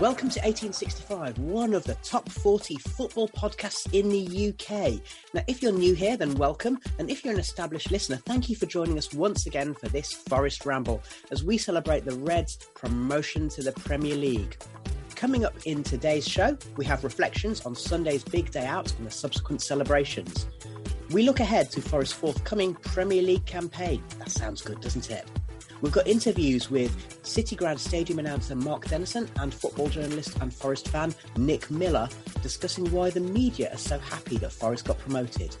Welcome to 1865, one of the top 40 football podcasts in the UK. Now, if you're new here, then welcome. And if you're an established listener, thank you for joining us once again for this Forest Ramble as we celebrate the Reds' promotion to the Premier League. Coming up in today's show, we have reflections on Sunday's big day out and the subsequent celebrations. We look ahead to Forest's forthcoming Premier League campaign. That sounds good, doesn't it? We've got interviews with City Ground Stadium announcer Mark Dennison and football journalist and Forest fan Nick Miller discussing why the media are so happy that Forest got promoted.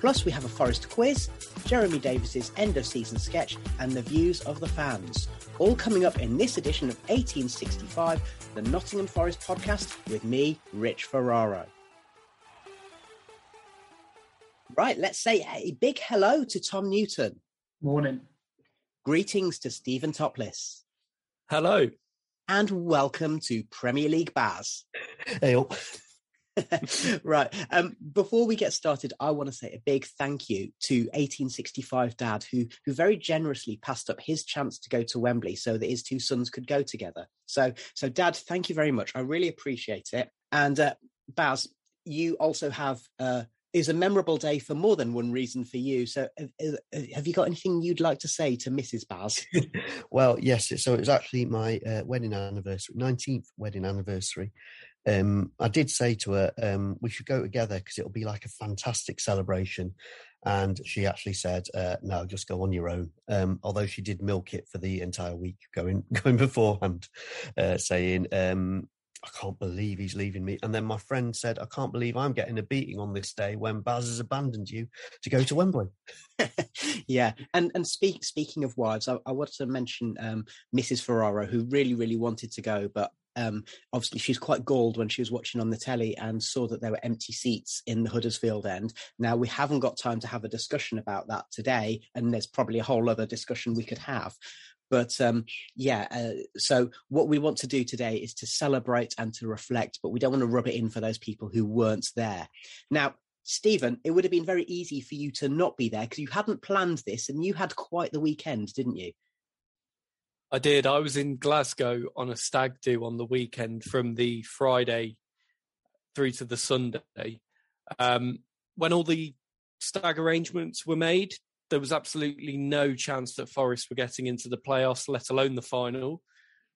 Plus, we have a Forest quiz, Jeremy Davis's end of season sketch, and the views of the fans. All coming up in this edition of 1865, the Nottingham Forest podcast with me, Rich Ferraro. Right, let's say a big hello to Tom Newton. Morning. Greetings to Stephen Topless. Hello. And welcome to Premier League Baz. Hey. right. Um, before we get started, I want to say a big thank you to 1865 Dad, who who very generously passed up his chance to go to Wembley so that his two sons could go together. So, so Dad, thank you very much. I really appreciate it. And uh, Baz, you also have uh, is a memorable day for more than one reason for you. So, have you got anything you'd like to say to Mrs. Baz? well, yes. So it was actually my uh, wedding anniversary, nineteenth wedding anniversary. Um, I did say to her, um, "We should go together because it'll be like a fantastic celebration." And she actually said, uh, "No, just go on your own." Um, although she did milk it for the entire week going going beforehand, uh, saying, um, I can't believe he's leaving me. And then my friend said, I can't believe I'm getting a beating on this day when Baz has abandoned you to go to Wembley. yeah. And and speak, speaking of wives, I, I want to mention um, Mrs. Ferraro, who really, really wanted to go, but um, obviously she's quite galled when she was watching on the telly and saw that there were empty seats in the Huddersfield end. Now we haven't got time to have a discussion about that today, and there's probably a whole other discussion we could have. But um, yeah, uh, so what we want to do today is to celebrate and to reflect, but we don't want to rub it in for those people who weren't there. Now, Stephen, it would have been very easy for you to not be there because you hadn't planned this and you had quite the weekend, didn't you? I did. I was in Glasgow on a stag do on the weekend from the Friday through to the Sunday. Um, when all the stag arrangements were made, there was absolutely no chance that Forest were getting into the playoffs, let alone the final.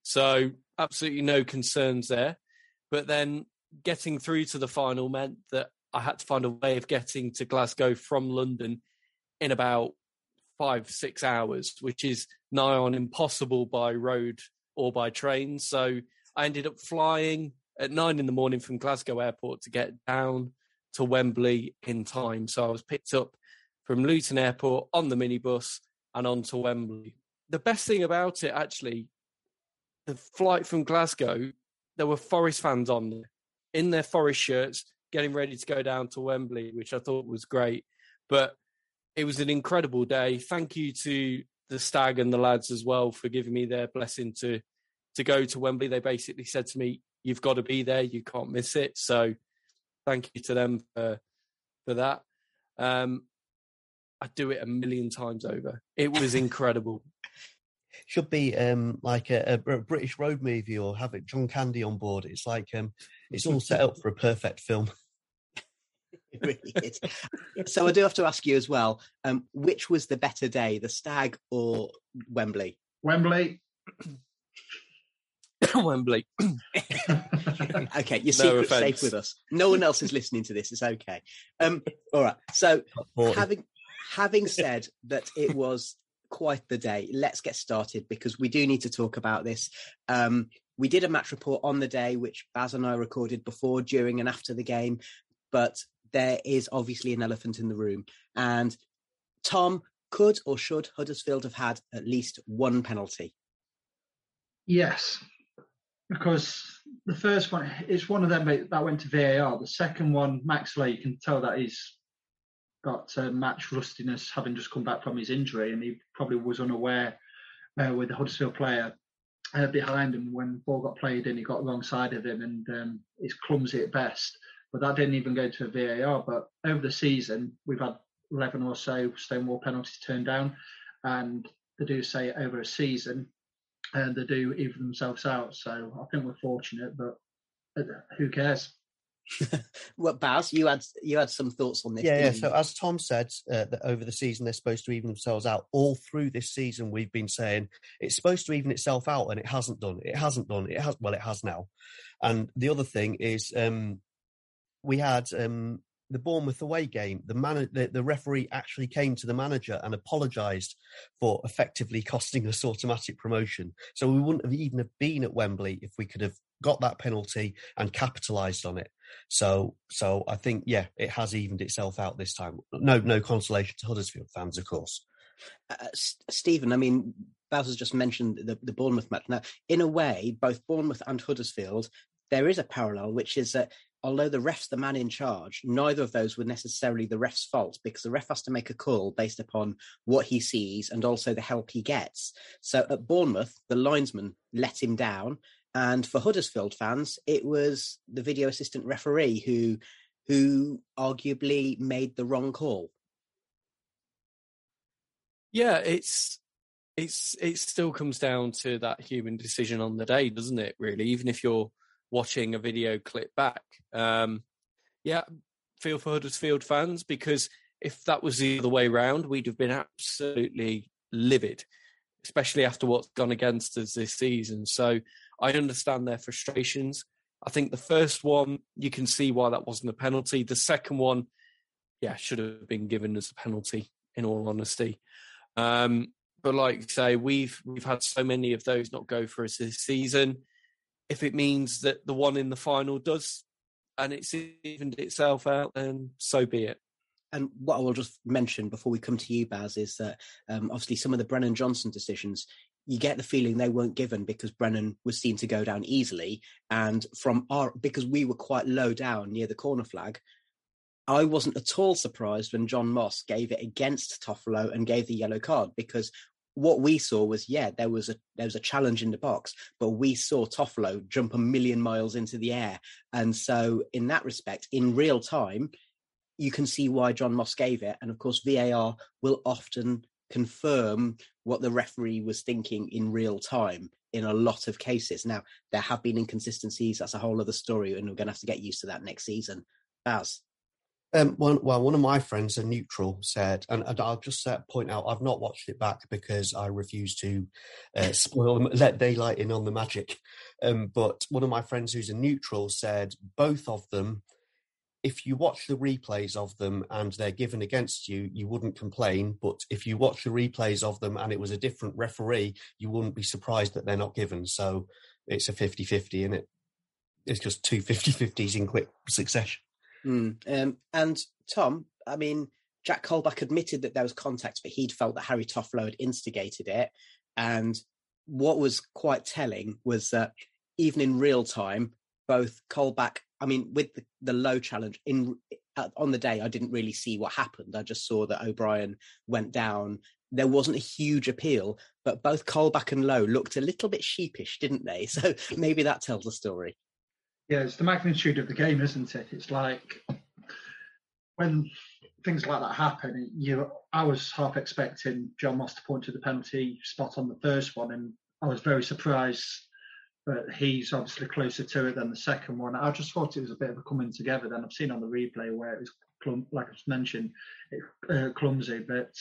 So, absolutely no concerns there. But then getting through to the final meant that I had to find a way of getting to Glasgow from London in about five, six hours, which is nigh on impossible by road or by train. So I ended up flying at nine in the morning from Glasgow Airport to get down to Wembley in time. So I was picked up from Luton Airport on the minibus and on to Wembley. The best thing about it, actually, the flight from Glasgow, there were Forest fans on there in their Forest shirts getting ready to go down to Wembley, which I thought was great. But it was an incredible day. Thank you to the stag and the lads as well for giving me their blessing to to go to Wembley. They basically said to me, "You've got to be there. You can't miss it." So, thank you to them for for that. Um, I'd do it a million times over. It was incredible. Should be um, like a, a, British road movie, or have it John Candy on board. It's like um, it's all set up for a perfect film. it really is. so I do have to ask you as well, um, which was the better day, the Stag or Wembley? Wembley. Wembley. okay, your secret's no safe with us. No one else is listening to this. It's okay. Um, all right. So having having said that, it was quite the day. Let's get started because we do need to talk about this. Um, we did a match report on the day, which Baz and I recorded before, during, and after the game. But there is obviously an elephant in the room. And Tom, could or should Huddersfield have had at least one penalty? Yes, because the first one is one of them that went to VAR. The second one, Max Lowe, you can tell that he's got uh, match rustiness, having just come back from his injury, and he probably was unaware uh, with the Huddersfield player uh, behind him when ball got played in. He got wrong side of him, and um, he's clumsy at best but that didn't even go to a VAR. But over the season, we've had 11 or so Stonewall penalties turned down, and they do say over a season, and they do even themselves out. So I think we're fortunate, but uh, who cares? well, Baz, you had you had some thoughts on this. Yeah, yeah. So as Tom said, uh, that over the season they're supposed to even themselves out. All through this season, we've been saying it's supposed to even itself out, and it hasn't done. It hasn't done. It has. Well, it has now. And the other thing is, um, we had um, the Bournemouth away game. The, man- the, the referee actually came to the manager and apologised for effectively costing us automatic promotion. So we wouldn't have even have been at Wembley if we could have got that penalty and capitalised on it. So, so I think yeah, it has evened itself out this time. No, no consolation to Huddersfield fans, of course. Uh, Stephen, I mean, has just mentioned the, the Bournemouth match. Now, in a way, both Bournemouth and Huddersfield, there is a parallel, which is that although the ref's the man in charge, neither of those were necessarily the ref's fault because the ref has to make a call based upon what he sees and also the help he gets. So at Bournemouth, the linesman let him down. And for Huddersfield fans, it was the video assistant referee who who arguably made the wrong call. Yeah, it's it's it still comes down to that human decision on the day, doesn't it? Really, even if you're watching a video clip back. Um, yeah, feel for Huddersfield fans because if that was the other way round, we'd have been absolutely livid, especially after what's gone against us this season. So I understand their frustrations. I think the first one, you can see why that wasn't a penalty. The second one, yeah, should have been given as a penalty, in all honesty. Um, but like say, we've we've had so many of those not go for us this season if it means that the one in the final does and it's evened itself out, then so be it. And what I will just mention before we come to you, Baz, is that um, obviously some of the Brennan Johnson decisions, you get the feeling they weren't given because Brennan was seen to go down easily. And from our, because we were quite low down near the corner flag, I wasn't at all surprised when John Moss gave it against Toffolo and gave the yellow card because what we saw was yeah there was a there was a challenge in the box but we saw Toffolo jump a million miles into the air and so in that respect in real time you can see why John Moss gave it and of course VAR will often confirm what the referee was thinking in real time in a lot of cases. Now there have been inconsistencies that's a whole other story and we're going to have to get used to that next season. Baz? Um, one, well, one of my friends, a neutral, said, and, and, I'll just uh, point out, I've not watched it back because I refuse to uh, spoil, let daylight in on the magic. Um, but one of my friends who's a neutral said both of them, if you watch the replays of them and they're given against you, you wouldn't complain. But if you watch the replays of them and it was a different referee, you wouldn't be surprised that they're not given. So it's a 50 50, and it? It's just two 50 50s in quick succession. Mm. Um, and Tom, I mean, Jack Colback admitted that there was contact, but he'd felt that Harry Toffolo had instigated it. And what was quite telling was that even in real time, both Colback I mean, with the, the low challenge in on the day, I didn't really see what happened. I just saw that O'Brien went down. There wasn't a huge appeal, but both Colback and Lowe looked a little bit sheepish, didn't they? So maybe that tells the story. Yeah, it's the magnitude of the game, isn't it? It's like when things like that happen, you I was half expecting John Moss to point to the penalty spot on the first one, and I was very surprised but he's obviously closer to it than the second one. I just thought it was a bit of a coming together. Then I've seen on the replay where it was, clum- like I mentioned, it, uh, clumsy. But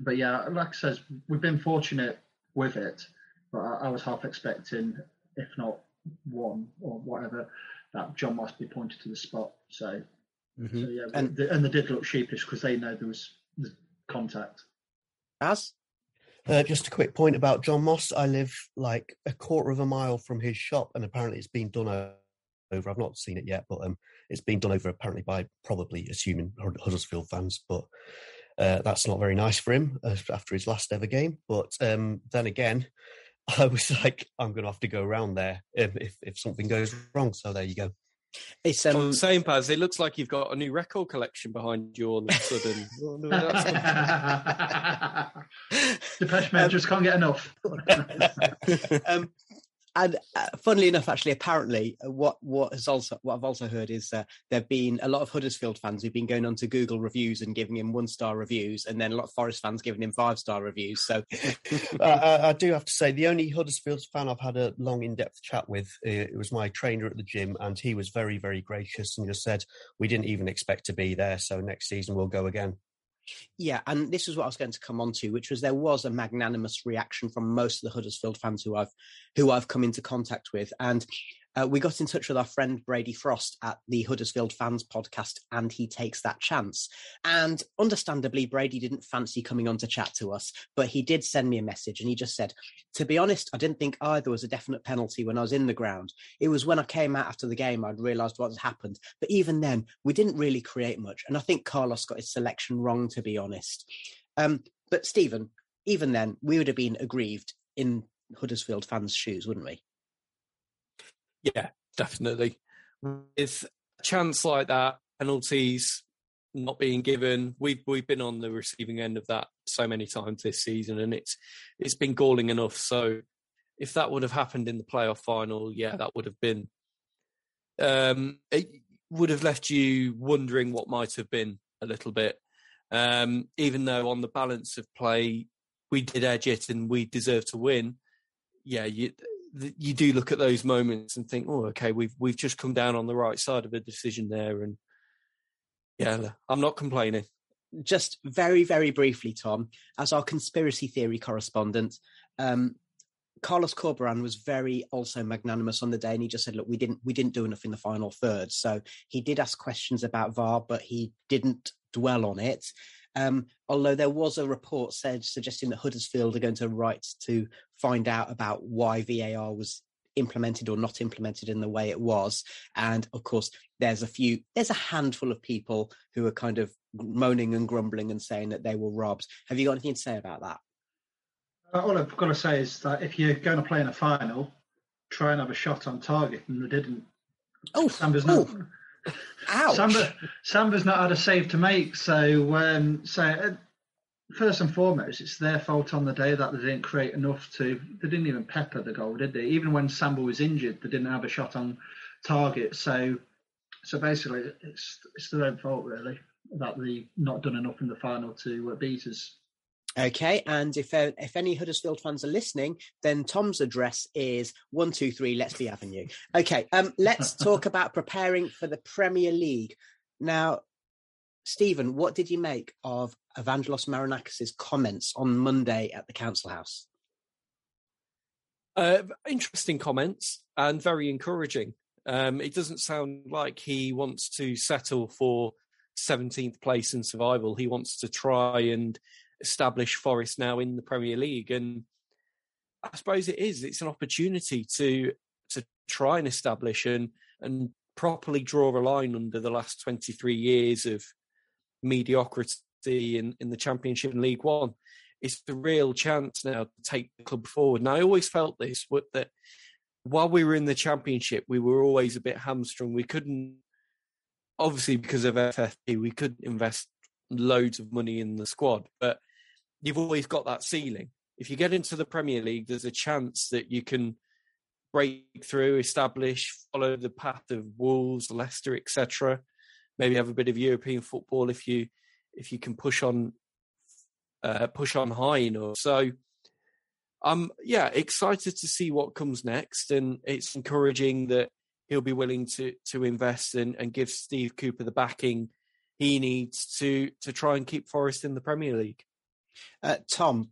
but yeah, like I says, we've been fortunate with it. But I, I was half expecting, if not one or whatever, that John must be pointed to the spot. So, mm-hmm. so yeah, and, and they did look sheepish because they know there was contact. As uh, just a quick point about John Moss. I live like a quarter of a mile from his shop, and apparently it's been done over. I've not seen it yet, but um, it's been done over apparently by probably assuming Huddersfield fans. But uh, that's not very nice for him uh, after his last ever game. But um, then again, I was like, I'm going to have to go around there if, if, if something goes wrong. So there you go. It's um, same Baz. It looks like you've got a new record collection behind you all of a sudden. Depeche Mode um, just can't get enough. um, and uh, funnily enough, actually, apparently, uh, what what has also what I've also heard is uh, there've been a lot of Huddersfield fans who've been going on to Google reviews and giving him one star reviews, and then a lot of Forest fans giving him five star reviews. So, uh, I do have to say, the only Huddersfield fan I've had a long, in depth chat with uh, it was my trainer at the gym, and he was very, very gracious and just said we didn't even expect to be there, so next season we'll go again. Yeah, and this is what I was going to come on to, which was there was a magnanimous reaction from most of the Huddersfield fans who I've who I've come into contact with, and uh, we got in touch with our friend Brady Frost at the Huddersfield Fans podcast, and he takes that chance. And understandably, Brady didn't fancy coming on to chat to us, but he did send me a message and he just said, To be honest, I didn't think either was a definite penalty when I was in the ground. It was when I came out after the game I'd realised what had happened. But even then, we didn't really create much. And I think Carlos got his selection wrong, to be honest. Um, but Stephen, even then, we would have been aggrieved in Huddersfield fans' shoes, wouldn't we? Yeah, definitely. With a chance like that, penalties not being given, we've we've been on the receiving end of that so many times this season, and it's it's been galling enough. So if that would have happened in the playoff final, yeah, that would have been. Um, it would have left you wondering what might have been a little bit. Um, even though on the balance of play, we did edge it and we deserve to win. Yeah, you, you do look at those moments and think, oh, okay, we've we've just come down on the right side of a decision there, and yeah, I'm not complaining. Just very, very briefly, Tom, as our conspiracy theory correspondent, um, Carlos Corberán was very also magnanimous on the day, and he just said, "Look, we didn't we didn't do enough in the final third." So he did ask questions about VAR, but he didn't dwell on it. Um, although there was a report said suggesting that Huddersfield are going to write to find out about why VAR was implemented or not implemented in the way it was. And of course, there's a few, there's a handful of people who are kind of moaning and grumbling and saying that they were robbed. Have you got anything to say about that? Uh, all I've got to say is that if you're going to play in a final, try and have a shot on target, and they didn't. Oh, Samba's oh. Ouch. Samba, Samba's not had a save to make, so um, so uh, first and foremost, it's their fault on the day that they didn't create enough to. They didn't even pepper the goal, did they? Even when Samba was injured, they didn't have a shot on target. So, so basically, it's it's their own fault really that they've not done enough in the final to uh, beat us. Okay, and if uh, if any Huddersfield fans are listening, then Tom's address is one two three Let's Avenue. Okay, um, let's talk about preparing for the Premier League. Now, Stephen, what did you make of Evangelos Marinakis' comments on Monday at the Council House? Uh, interesting comments and very encouraging. Um, it doesn't sound like he wants to settle for 17th place in survival. He wants to try and establish Forest now in the Premier League, and I suppose it is. It's an opportunity to to try and establish and and properly draw a line under the last 23 years of mediocrity in, in the Championship and League One. It's the real chance now to take the club forward. And I always felt this, that while we were in the championship, we were always a bit hamstrung. We couldn't, obviously, because of FFP, we couldn't invest loads of money in the squad, but you've always got that ceiling. If you get into the Premier League, there's a chance that you can break through, establish, follow the path of Wolves, Leicester, etc. Maybe have a bit of European football if you if you can push on uh, push on high enough. So I'm yeah excited to see what comes next, and it's encouraging that he'll be willing to to invest and, and give Steve Cooper the backing he needs to to try and keep Forest in the Premier League. Uh, Tom,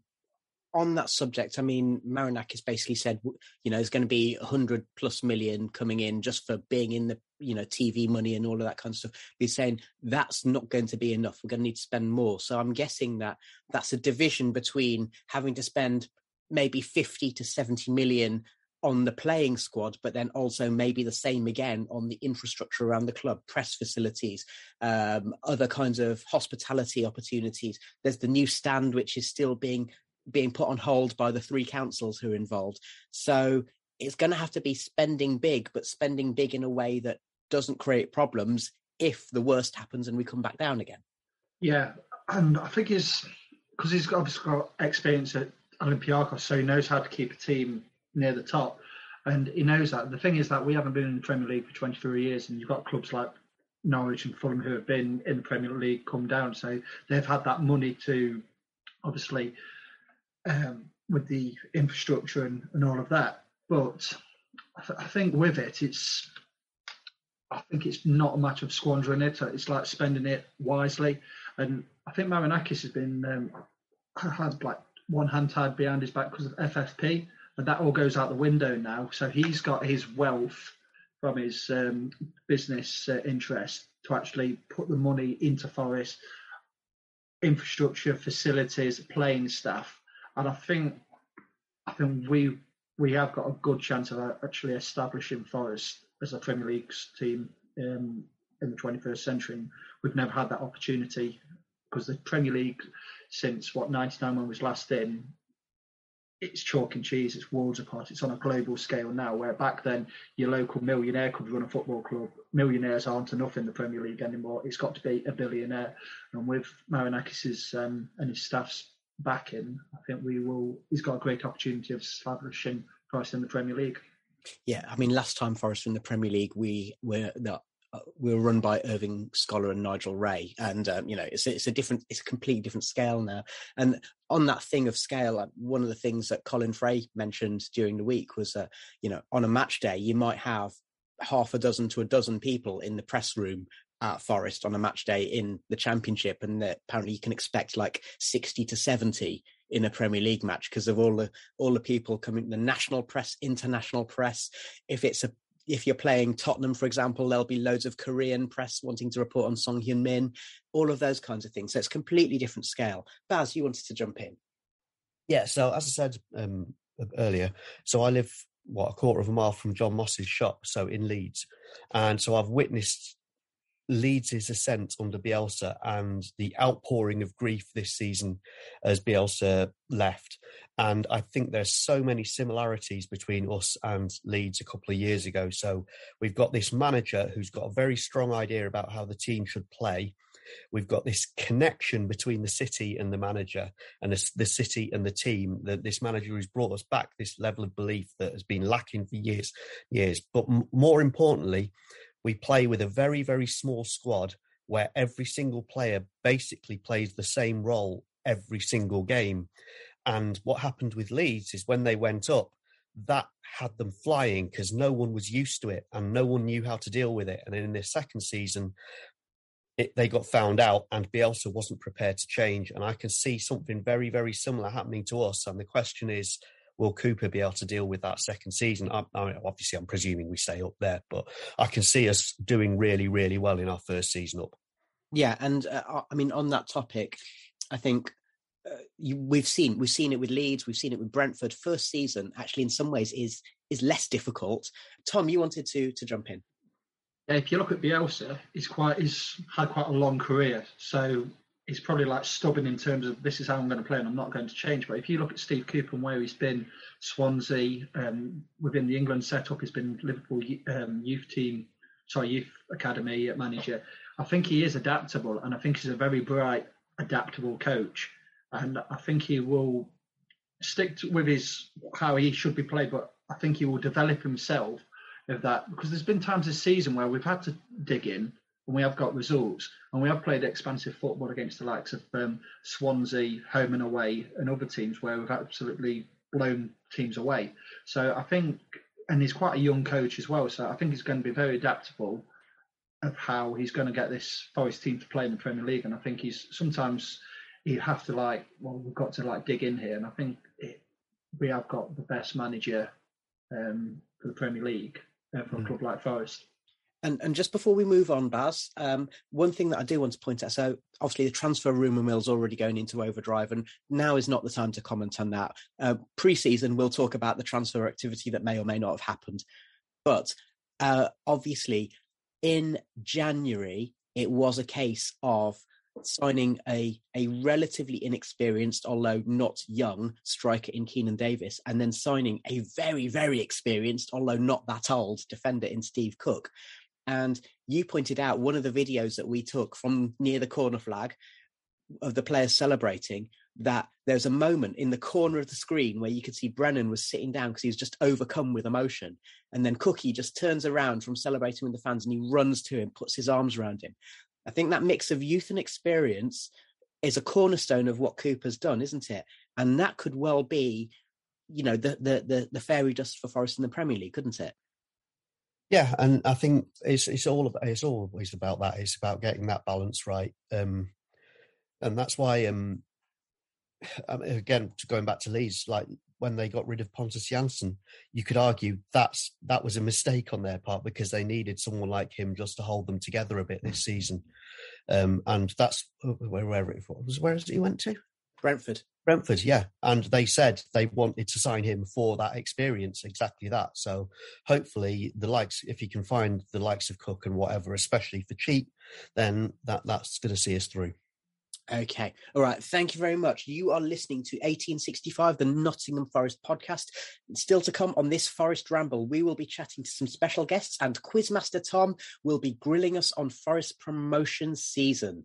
on that subject, I mean, Marinakis basically said, you know, there's going to be 100 plus million coming in just for being in the, you know, TV money and all of that kind of stuff. He's saying that's not going to be enough. We're going to need to spend more. So I'm guessing that that's a division between having to spend maybe 50 to 70 million on the playing squad, but then also maybe the same again on the infrastructure around the club, press facilities, um, other kinds of hospitality opportunities. There's the new stand, which is still being being put on hold by the three councils who are involved. So it's going to have to be spending big, but spending big in a way that doesn't create problems if the worst happens and we come back down again. Yeah, and I think he's because he's obviously got experience at Olympiacos, so he knows how to keep a team near the top, and he knows that. The thing is that we haven't been in the Premier League for 23 years, and you've got clubs like Norwich and Fulham who have been in the Premier League come down, so they've had that money to obviously um, with the infrastructure and, and all of that. But I, th- I, think with it, it's I think it's not a matter of squandering it. It's like spending it wisely. And I think Marinakis has been um, had like one hand tied behind his back because of FFP, and that all goes out the window now. So he's got his wealth from his um, business uh, interest to actually put the money into Forest infrastructure, facilities, playing staff, and I think I think we we have got a good chance of actually establishing Forest as a Premier League team um, in the 21st century. We've never had that opportunity because the Premier League since what 99 when was last in it's chalk and cheese, it's worlds apart. It's on a global scale now, where back then your local millionaire could run a football club. Millionaires aren't enough in the Premier League anymore. It's got to be a billionaire. And with Marinakis's um, and his staff's backing, I think we will. He's got a great opportunity of establishing Forest in the Premier League. Yeah, I mean, last time Forest in the Premier League, we were the we were run by Irving Scholar and Nigel Wray, and um, you know it's it's a different, it's a completely different scale now. And on that thing of scale, one of the things that Colin Fray mentioned during the week was that you know on a match day you might have half a dozen to a dozen people in the press room at Forest on a match day in the Championship, and apparently you can expect like sixty to seventy in a Premier League match because of all the all the people coming, the national press, international press. If it's a if you're playing Tottenham, for example, there'll be loads of Korean press wanting to report on Son Heung-min, all of those kinds of things. So it's completely different scale. Baz, you wanted to jump in. Yeah, so as I said um, earlier, so I live what a quarter of a mile from John Moss's shop, so in Leeds, and so I've witnessed Leeds' ascent under Bielsa and the outpouring of grief this season as Bielsa left. And I think there's so many similarities between us and Leeds a couple of years ago. So we've got this manager who's got a very strong idea about how the team should play. We've got this connection between the city and the manager, and the, city and the team. That this manager has brought us back this level of belief that has been lacking for years, years. But m- more importantly, we play with a very, very small squad where every single player basically plays the same role every single game. And what happened with Leeds is when they went up, that had them flying because no one was used to it and no one knew how to deal with it. And in their second season, it, they got found out and Bielsa wasn't prepared to change. And I can see something very, very similar happening to us. And the question is, will Cooper be able to deal with that second season? I, I mean, obviously, I'm presuming we stay up there, but I can see us doing really, really well in our first season up. Yeah, and uh, I mean, on that topic, I think uh, you, we've seen we've seen it with Leeds, we've seen it with Brentford. First season, actually, in some ways, is is less difficult. Tom, you wanted to to jump in. Yeah, if you look at Bielsa, he's quite he's had quite a long career. So he's probably like stubborn in terms of this is how I'm going to play and I'm not going to change. But if you look at Steve Cooper and where he's been, Swansea um, within the England setup, he's been Liverpool um, youth team, sorry, youth academy manager. I think he is adaptable, and I think he's a very bright, adaptable coach. And I think he will stick to, with his how he should be played, but I think he will develop himself of that because there's been times this season where we've had to dig in and we have got results and we have played expansive football against the likes of um, Swansea, home and away, and other teams where we've absolutely blown teams away. So I think, and he's quite a young coach as well, so I think he's going to be very adaptable of how he's going to get this Forest team to play in the Premier League. And I think he's sometimes you have to like, well, we've got to like dig in here, and I think it, we have got the best manager um, for the Premier League uh, for a mm. club like Forest. And, and just before we move on, Baz, um, one thing that I do want to point out. So obviously the transfer rumour mill's already going into overdrive, and now is not the time to comment on that. Uh, pre-season, we'll talk about the transfer activity that may or may not have happened. But uh, obviously, in January, it was a case of signing a a relatively inexperienced, although not young, striker in Keinan Davis, and then signing a very very experienced, although not that old, defender in Steve Cook. And you pointed out one of the videos that we took from near the corner flag of the players celebrating that there's a moment in the corner of the screen where you could see Brennan was sitting down because he was just overcome with emotion. And then Cookie just turns around from celebrating with the fans and he runs to him, puts his arms around him. I think that mix of youth and experience is a cornerstone of what Cooper's done, isn't it? And that could well be, you know, the the the, the fairy dust for Forest in the Premier League, couldn't it? Yeah, and I think it's it's all about, it's always about that. It's about getting that balance right, um, and that's why, um, again, going back to Leeds, like when they got rid of Pontus Jansson, you could argue that's that was a mistake on their part because they needed someone like him just to hold them together a bit this season, um, and that's where, where it was. Where is he went to? Brentford. Brentford, yeah. And they said they wanted to sign him for that experience, exactly that. So hopefully the likes if he can find the likes of Cook and whatever, especially for cheap, then that that's gonna see us through. Okay. All right. Thank you very much. You are listening to 1865, the Nottingham Forest podcast. Still to come on this Forest Ramble, we will be chatting to some special guests, and Quizmaster Tom will be grilling us on Forest promotion season.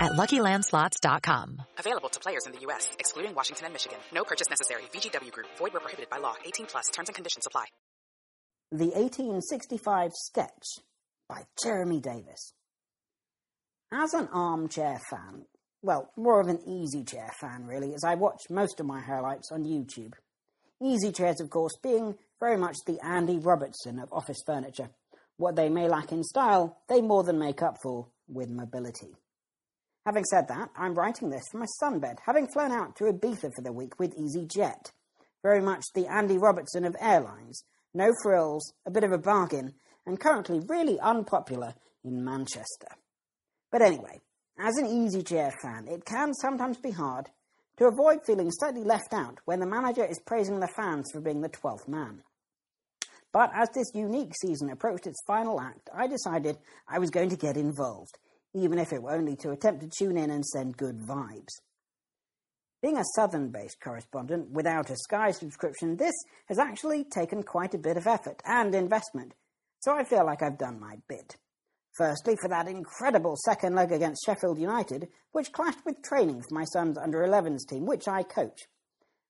at LuckyLandSlots.com. Available to players in the U.S., excluding Washington and Michigan. No purchase necessary. VGW Group. Void where prohibited by law. 18 plus. Terms and conditions apply. The 1865 Sketch by Jeremy Davis. As an armchair fan, well, more of an easy chair fan, really, as I watch most of my highlights on YouTube. Easy chairs, of course, being very much the Andy Robertson of office furniture. What they may lack in style, they more than make up for with mobility. Having said that, I'm writing this from my sunbed, having flown out to Ibiza for the week with EasyJet. Very much the Andy Robertson of airlines. No frills, a bit of a bargain, and currently really unpopular in Manchester. But anyway, as an easy chair fan, it can sometimes be hard to avoid feeling slightly left out when the manager is praising the fans for being the 12th man. But as this unique season approached its final act, I decided I was going to get involved even if it were only to attempt to tune in and send good vibes. Being a southern based correspondent without a Sky subscription, this has actually taken quite a bit of effort and investment, so I feel like I've done my bit. Firstly, for that incredible second leg against Sheffield United, which clashed with training for my son's under 11s team, which I coach.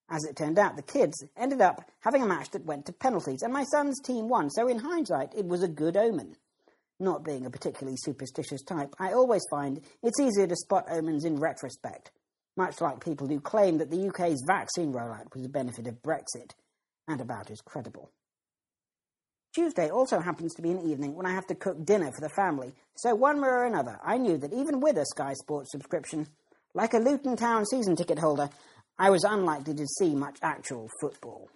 As it turned out, the kids ended up having a match that went to penalties, and my son's team won, so in hindsight, it was a good omen. Not being a particularly superstitious type, I always find it's easier to spot omens in retrospect, much like people who claim that the UK's vaccine rollout was a benefit of Brexit, and about as credible. Tuesday also happens to be an evening when I have to cook dinner for the family, so one way or another, I knew that even with a Sky Sports subscription, Like a Luton Town season ticket holder, I was unlikely to see much actual football.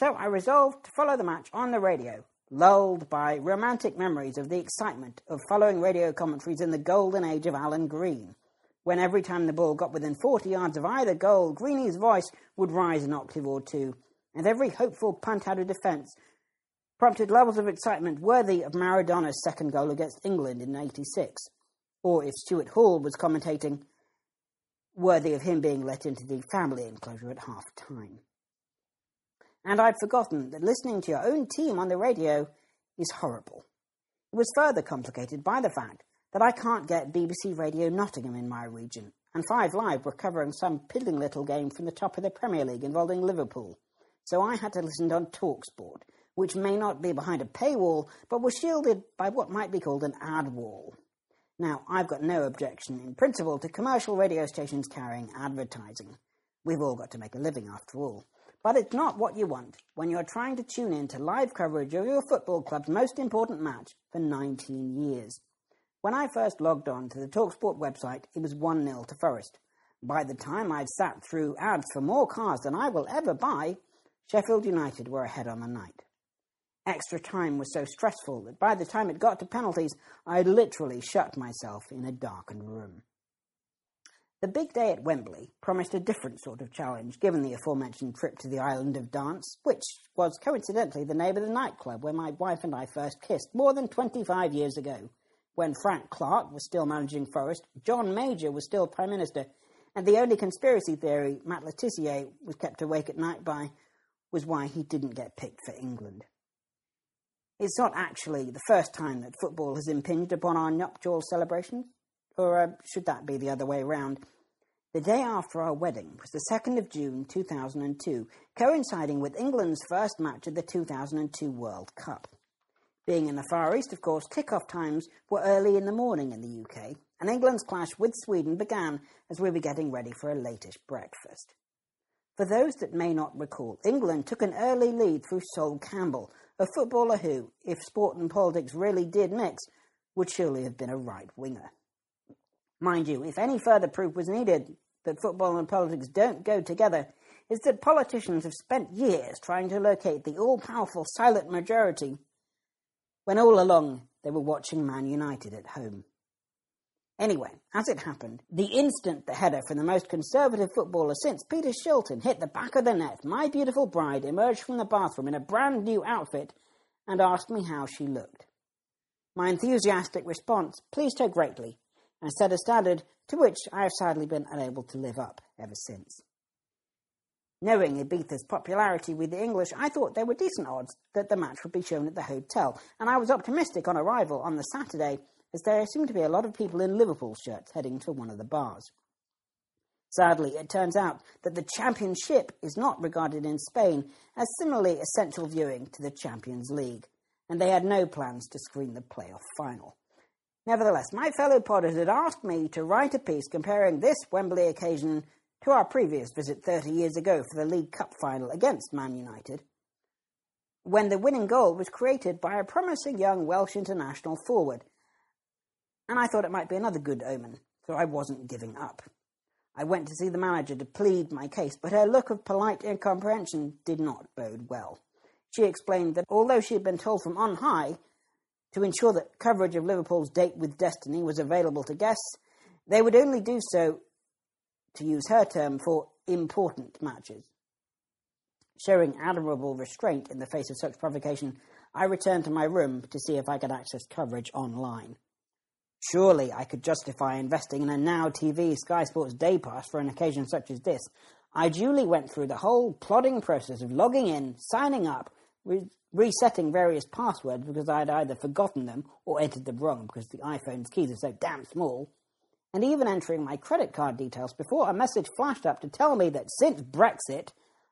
So I resolved to follow the match on the radio, lulled by romantic memories of the excitement of following radio commentaries in the golden age of Alan Green, when every time the ball got within 40 yards of either goal, Greeny's voice would rise an octave or two, and every hopeful punt out of defence prompted levels of excitement worthy of Maradona's second goal against England in 86, or if Stuart Hall was commentating, worthy of him being let into the family enclosure at half time. And I'd forgotten that listening to your own team on the radio is horrible. It was further complicated by the fact that I can't get BBC Radio Nottingham in my region, and Five Live were covering some piddling little game from the top of the Premier League involving Liverpool. So I had to listen on Talksport, which may not be behind a paywall, but was shielded by what might be called an ad wall. Now, I've got no objection in principle to commercial radio stations carrying advertising. We've all got to make a living after all. But it's not what you want when you're trying to tune in to live coverage of your football club's most important match for 19 years. When I first logged on to the Talksport website, it was 1 0 to Forest. By the time I'd sat through ads for more cars than I will ever buy, Sheffield United were ahead on the night. Extra time was so stressful that by the time it got to penalties, I literally shut myself in a darkened room. The big day at Wembley promised a different sort of challenge, given the aforementioned trip to the island of Dance, which was coincidentally the name of the nightclub where my wife and I first kissed more than 25 years ago, when Frank Clark was still managing Forest, John Major was still Prime Minister, and the only conspiracy theory Matt Le Tissier was kept awake at night by was why he didn't get picked for England. It's not actually the first time that football has impinged upon our nuptial celebrations. Or uh, should that be the other way round? The day after our wedding was the 2nd of June 2002, coinciding with England's first match of the 2002 World Cup. Being in the Far East, of course, kick-off times were early in the morning in the UK, and England's clash with Sweden began as we were getting ready for a latish breakfast. For those that may not recall, England took an early lead through Sol Campbell, a footballer who, if sport and politics really did mix, would surely have been a right winger. Mind you, if any further proof was needed that football and politics don't go together, is that politicians have spent years trying to locate the all powerful silent majority when all along they were watching Man United at home. Anyway, as it happened, the instant the header from the most conservative footballer since Peter Shilton hit the back of the net, my beautiful bride emerged from the bathroom in a brand new outfit and asked me how she looked. My enthusiastic response pleased her greatly, and set a standard to which I have sadly been unable to live up ever since. Knowing Ibiza's popularity with the English, I thought there were decent odds that the match would be shown at the hotel, and I was optimistic on arrival on the Saturday, as there seemed to be a lot of people in Liverpool shirts heading to one of the bars. Sadly, it turns out that the championship is not regarded in Spain as similarly essential viewing to the Champions League, and they had no plans to screen the playoff final. Nevertheless, my fellow podders had asked me to write a piece comparing this Wembley occasion to our previous visit 30 years ago for the League Cup final against Man United, when the winning goal was created by a promising young Welsh international forward. And I thought it might be another good omen, so I wasn't giving up. I went to see the manager to plead my case, but her look of polite incomprehension did not bode well. She explained that although she had been told from on high to ensure that coverage of Liverpool's date with destiny was available to guests, they would only do so, to use her term, for important matches. Showing admirable restraint in the face of such provocation, I returned to my room to see if I could access coverage online. Surely I could justify investing in a Now TV Sky Sports Day Pass for an occasion such as this. I duly went through the whole plodding process of logging in, signing up, re- resetting various passwords because I had either forgotten them or entered them wrong because the iPhone's keys are so damn small, and even entering my credit card details before a message flashed up to tell me that since Brexit,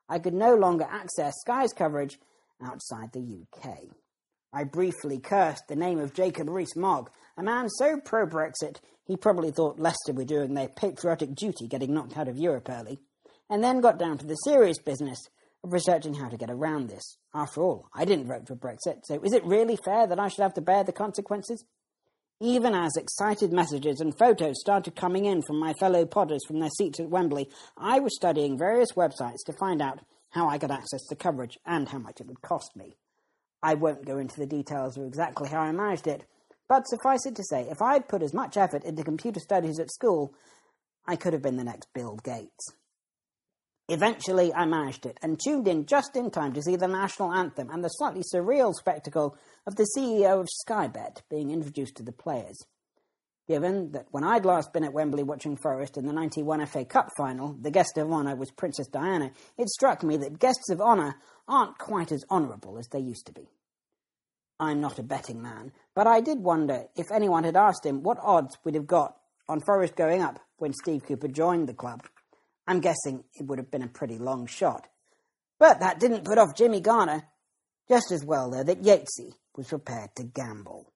I could no longer access Sky's coverage outside the UK. I briefly cursed the name of Jacob Rees-Mogg, a man so pro-Brexit he probably thought Leicester were doing their patriotic duty getting knocked out of Europe early, and then got down to the serious business of researching how to get around this. After all, I didn't vote for Brexit, so is it really fair that I should have to bear the consequences? Even as excited messages and photos started coming in from my fellow podders from their seats at Wembley, I was studying various websites to find out how I could access the coverage and how much it would cost me. I won't go into the details of exactly how I managed it, but suffice it to say, if I'd put as much effort into computer studies at school, I could have been the next Bill Gates. Eventually, I managed it and tuned in just in time to see the national anthem and the slightly surreal spectacle of the CEO of Skybet being introduced to the players. Given that when I'd last been at Wembley watching Forest in the 91 FA Cup final, the guest of honour was Princess Diana, it struck me that guests of honour aren't quite as honourable as they used to be. I'm not a betting man, but I did wonder if anyone had asked him what odds we'd have got on Forest going up when Steve Cooper joined the club. I'm guessing it would have been a pretty long shot. But that didn't put off Jimmy Garner. Just as well, though, that Yatesy was prepared to gamble.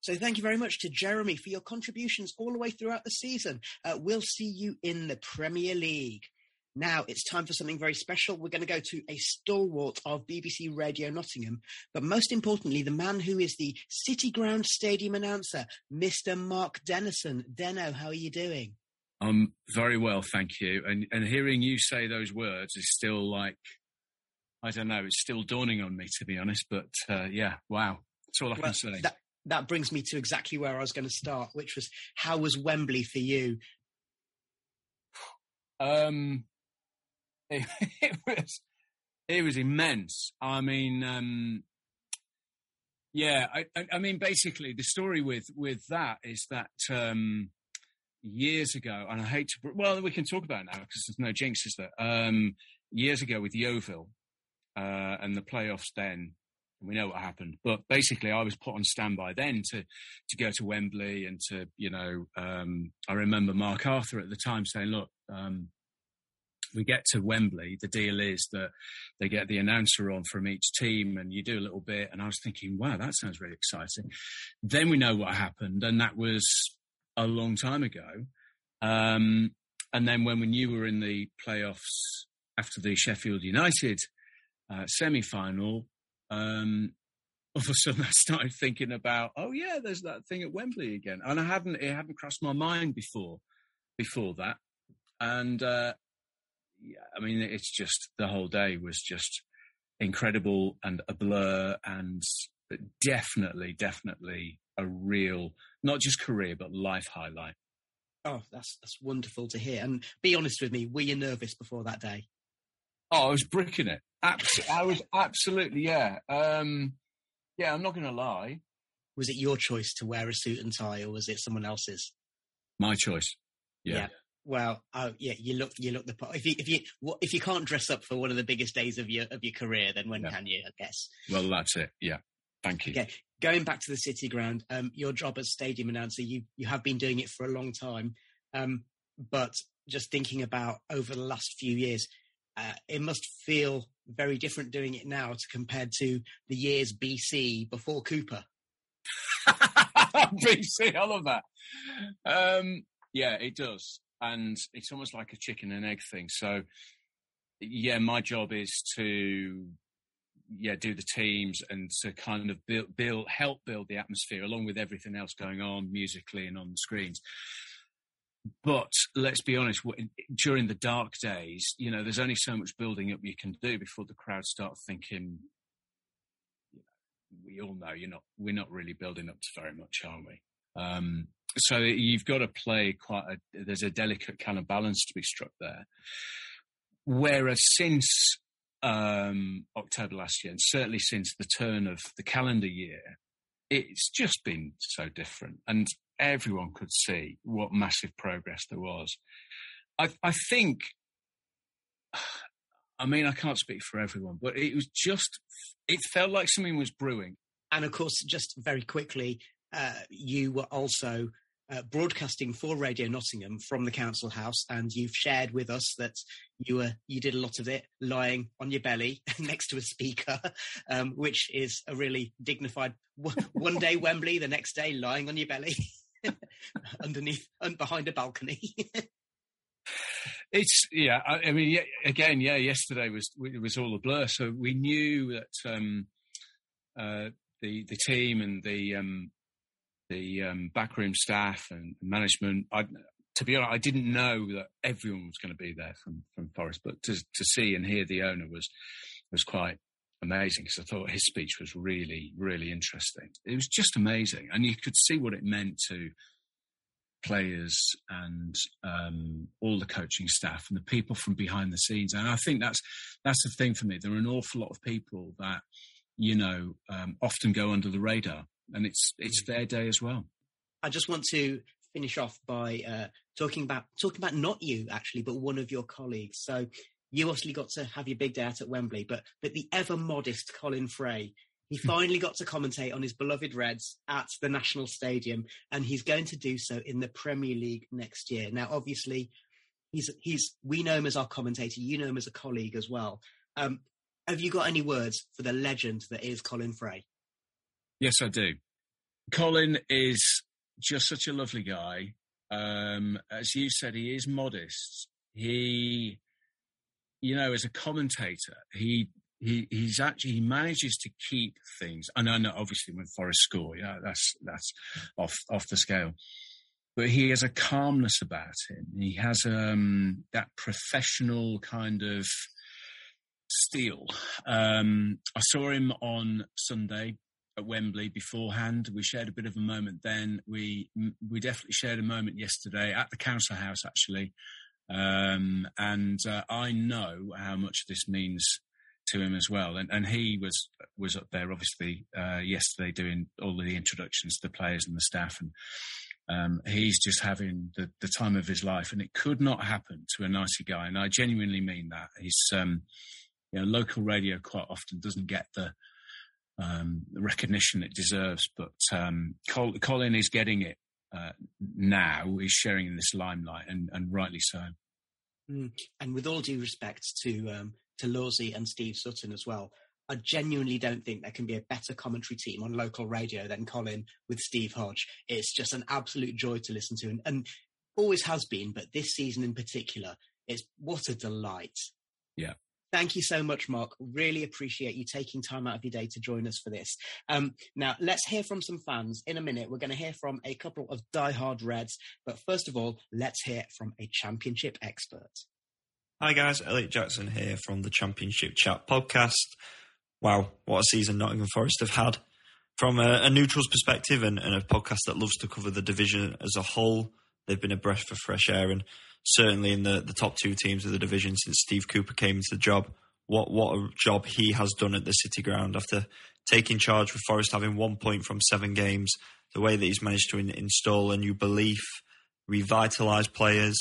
So thank you very much to Jeremy for your contributions all the way throughout the season. Uh, we'll see you in the Premier League. Now it's time for something very special. We're going to go to a stalwart of BBC Radio Nottingham, but most importantly, the man who is the City Ground Stadium announcer, Mr. Mark Dennison. Denno, how are you doing? I'm very well, thank you. And and hearing you say those words is still like, I don't know, it's still dawning on me to be honest. But uh, yeah, wow, that's all I Well, can say. That, that brings me to exactly where I was going to start, which was how was Wembley for you? Um, it, was it was immense. I mean, um, yeah, I, I, mean, basically, the story with with that is that um, years ago, and I hate to, well, we can talk about it now because there's no jinx, is there? Um, years ago with Yeovil uh, and the playoffs, then we know what happened. But basically, I was put on standby then to to go to Wembley and to you know, um, I remember Mark Arthur at the time saying, look. Um, we get to Wembley, the deal is that they get the announcer on from each team and you do a little bit. And I was thinking, wow, that sounds really exciting. Then we know what happened, and that was a long time ago. Um, and then when we knew we were in the playoffs after the Sheffield United uh, semi final, um, all of a sudden I started thinking about, oh yeah, there's that thing at Wembley again, and I hadn't it hadn't crossed my mind before before that, and uh, I mean it's just the whole day was just incredible and a blur, and definitely, definitely a real not just career but life highlight. Oh, that's that's wonderful to hear. And be honest with me, were you nervous before that day? Oh, I was bricking it. Abs- I was absolutely yeah. Um, yeah, I'm not going to lie. Was it your choice to wear a suit and tie, or was it someone else's? My choice. Yeah. Well, oh yeah, you look you look the part. If you if you if you can't dress up for one of the biggest days of your of your career, then when can you? I guess. Well, that's it. Yeah. Thank you. Okay, going back to the City Ground, um, your job as stadium announcer, you you have been doing it for a long time, um, but just thinking about over the last few years, uh, it must feel very different doing it now to compared to the years BC before Cooper. BC, I love that. Um, yeah, it does, and it's almost like a chicken and egg thing. So, yeah, my job is to yeah do the teams and to kind of build, build help build the atmosphere along with everything else going on musically and on the screens. But let's be honest, during the dark days, you know, there's only so much building up you can do before the crowd start thinking. We all know you're not. We're not really building up to very much, are we? Um, so you've got to play quite a. There's a delicate kind of balance to be struck there. Whereas since um, October last year, and certainly since the turn of the calendar year, it's just been so different, and everyone could see what massive progress there was. I, I think, I mean, I can't speak for everyone, but it was just, it felt like something was brewing. And of course, just very quickly, uh, you were also uh, broadcasting for Radio Nottingham from the council house, and you've shared with us that you were you did a lot of it lying on your belly next to a speaker, um, which is a really dignified. One day Wembley, the next day lying on your belly underneath and behind a balcony. It's yeah. I, I mean, again, yeah. Yesterday was it was all a blur. So we knew that um, uh, the the team and the um, the um, backroom staff and management. I, to be honest, I didn't know that everyone was going to be there from from Forest, but to to see and hear the owner was was quite amazing because I thought his speech was really really interesting. It was just amazing, and you could see what it meant to players and um, all the coaching staff and the people from behind the scenes. And I think that's that's the thing for me. There are an awful lot of people that you know um, often go under the radar, and it's it's their day as well. I just want to finish off by uh, talking about talking about not you actually, but one of your colleagues. So you obviously got to have your big day out at Wembley, but but the ever modest Colin Fray, he Hmm. finally got to commentate on his beloved Reds at the National Stadium, and he's going to do so in the Premier League next year. Now, obviously, he's he's we know him as our commentator. You know him as a colleague as well. Um, have you got any words for the legend that is Colin Fray? Yes, I do. Colin is just such a lovely guy. Um, as you said, he is modest. He, you know, as a commentator, he he he's actually he manages to keep things. And I know, obviously, when Forest score, yeah, that's that's off off the scale. But he has a calmness about him. He has um, that professional kind of steel. Um, I saw him on Sunday at Wembley beforehand. We shared a bit of a moment then. We we definitely shared a moment yesterday at the council house actually, um, and uh, I know how much this means to him as well. And and he was was up there obviously uh, yesterday doing all the introductions to the players and the staff and. Um, he's just having the, the time of his life, and it could not happen to a nicer guy. And I genuinely mean that. He's, um, you know, local radio quite often doesn't get the um, the recognition it deserves. But um, Col- Colin is getting it uh, now. He's sharing in this limelight, and, and rightly so. Mm. And with all due respect to um, to Lawsy and Steve Sutton as well, I genuinely don't think there can be a better commentary team on local radio than Colin with Steve Hodge. It's just an absolute joy to listen to, and, and always has been. But this season in particular, it's what a delight. Yeah. Thank you so much, Mark. Really appreciate you taking time out of your day to join us for this. Um, now, let's hear from some fans. In a minute, we're going to hear from a couple of diehard Reds. But first of all, let's hear from a championship expert. Hi guys, Elliot Jackson here from the Championship Chat podcast. Wow, what a season Nottingham Forest have had. From a, a neutral's perspective and, and, a podcast that loves to cover the division as a whole, they've been a breath for fresh air and certainly in the, the top two teams of the division since Steve Cooper came into the job. What what a job he has done at the City Ground after taking charge with Forest having one point from seven games. The way that he's managed to in, install a new belief, revitalise players,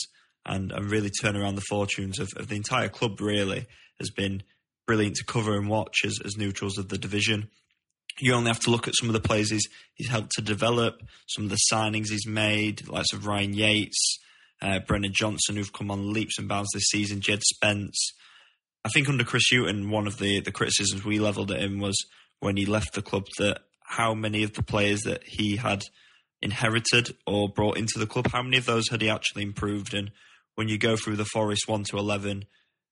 and, and really turn around the fortunes of, of the entire club really has been brilliant to cover and watch as, as neutrals of the division. You only have to look at some of the players he's, he's helped to develop, some of the signings he's made, likes of Ryan Yates, uh, Brennan Johnson, who've come on leaps and bounds this season, Jed Spence. I think under Chris Hughton, one of the, the criticisms we levelled at him was when he left the club that how many of the players that he had inherited or brought into the club, how many of those had he actually improved? And when you go through the Forest 1 to 11